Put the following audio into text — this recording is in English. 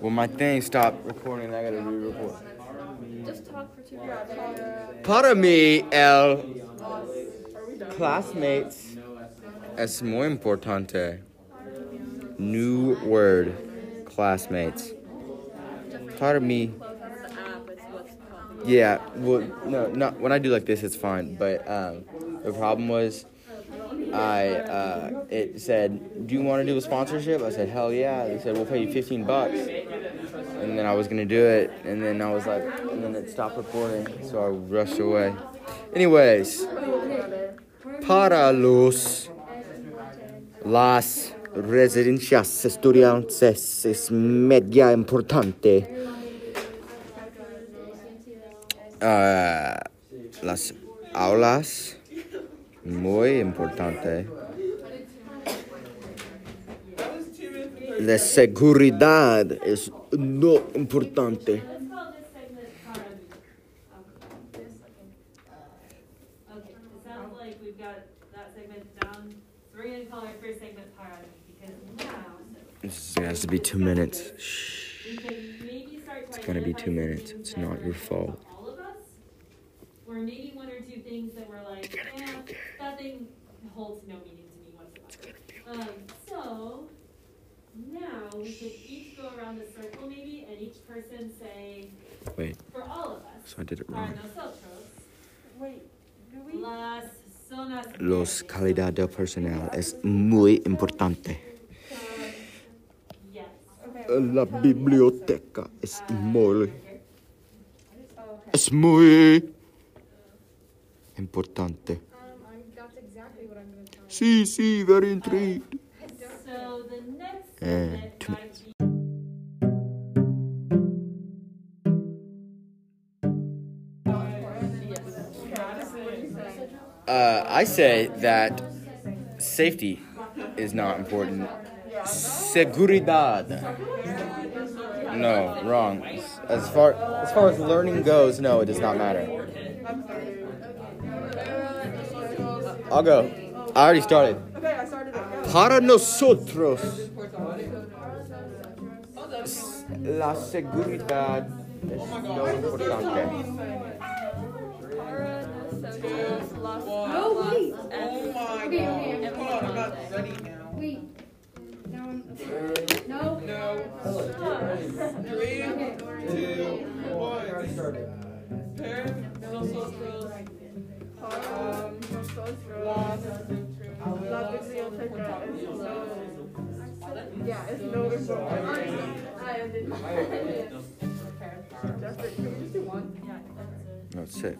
Well, my thing stopped recording I gotta re-record. Just talk for two minutes. Para mí, el classmates es muy importante. New word, classmates. Para mí, Close out the app. It's what's called. yeah. Well, no, not when I do like this, it's fine. But um, the problem was, I uh, it said, "Do you want to do a sponsorship?" I said, "Hell yeah!" They said, "We'll pay you 15 bucks." And then I was gonna do it, and then I was like, and then it stopped recording, so I rushed away. Anyways, para los las residencias estudiantes es media importante. Ah, las aulas muy importante. La seguridad es no importante. This segment Okay, it sounds like we've got that segment down. So we're gonna call our first segment Para because now, This has to be two minutes. Shh. we can maybe start to It's gonna be two minutes. It's not your fault. All of us, or maybe one or two things that were like, eh, that thing holds no meaning to me whatsoever. Um, so, now we could each go around the circle maybe, and each person say, Wait, for all of us, so I did it wrong. Wait, do we? las zonas Los calidad del personal es muy importante. Yes. Okay. La biblioteca es muy, Oh, okay. es muy importante. I'm, that's exactly what I'm gonna tell you. Sí, sí, very intrigued. So the next And segment two might Uh, I say that safety is not important. Seguridad. No, wrong. As far as far as learning goes, no, it does not matter. I'll go. I already started. Okay, I started it. Para nosotros, la seguridad es lo importante. No, wait. Oh my Okay, god. okay, okay. Hold on, I'm not ready now. Wait. No, I'm- no. No. Three, two, one. Yeah, it's no important. I did. Just, can we just do one? It's sick.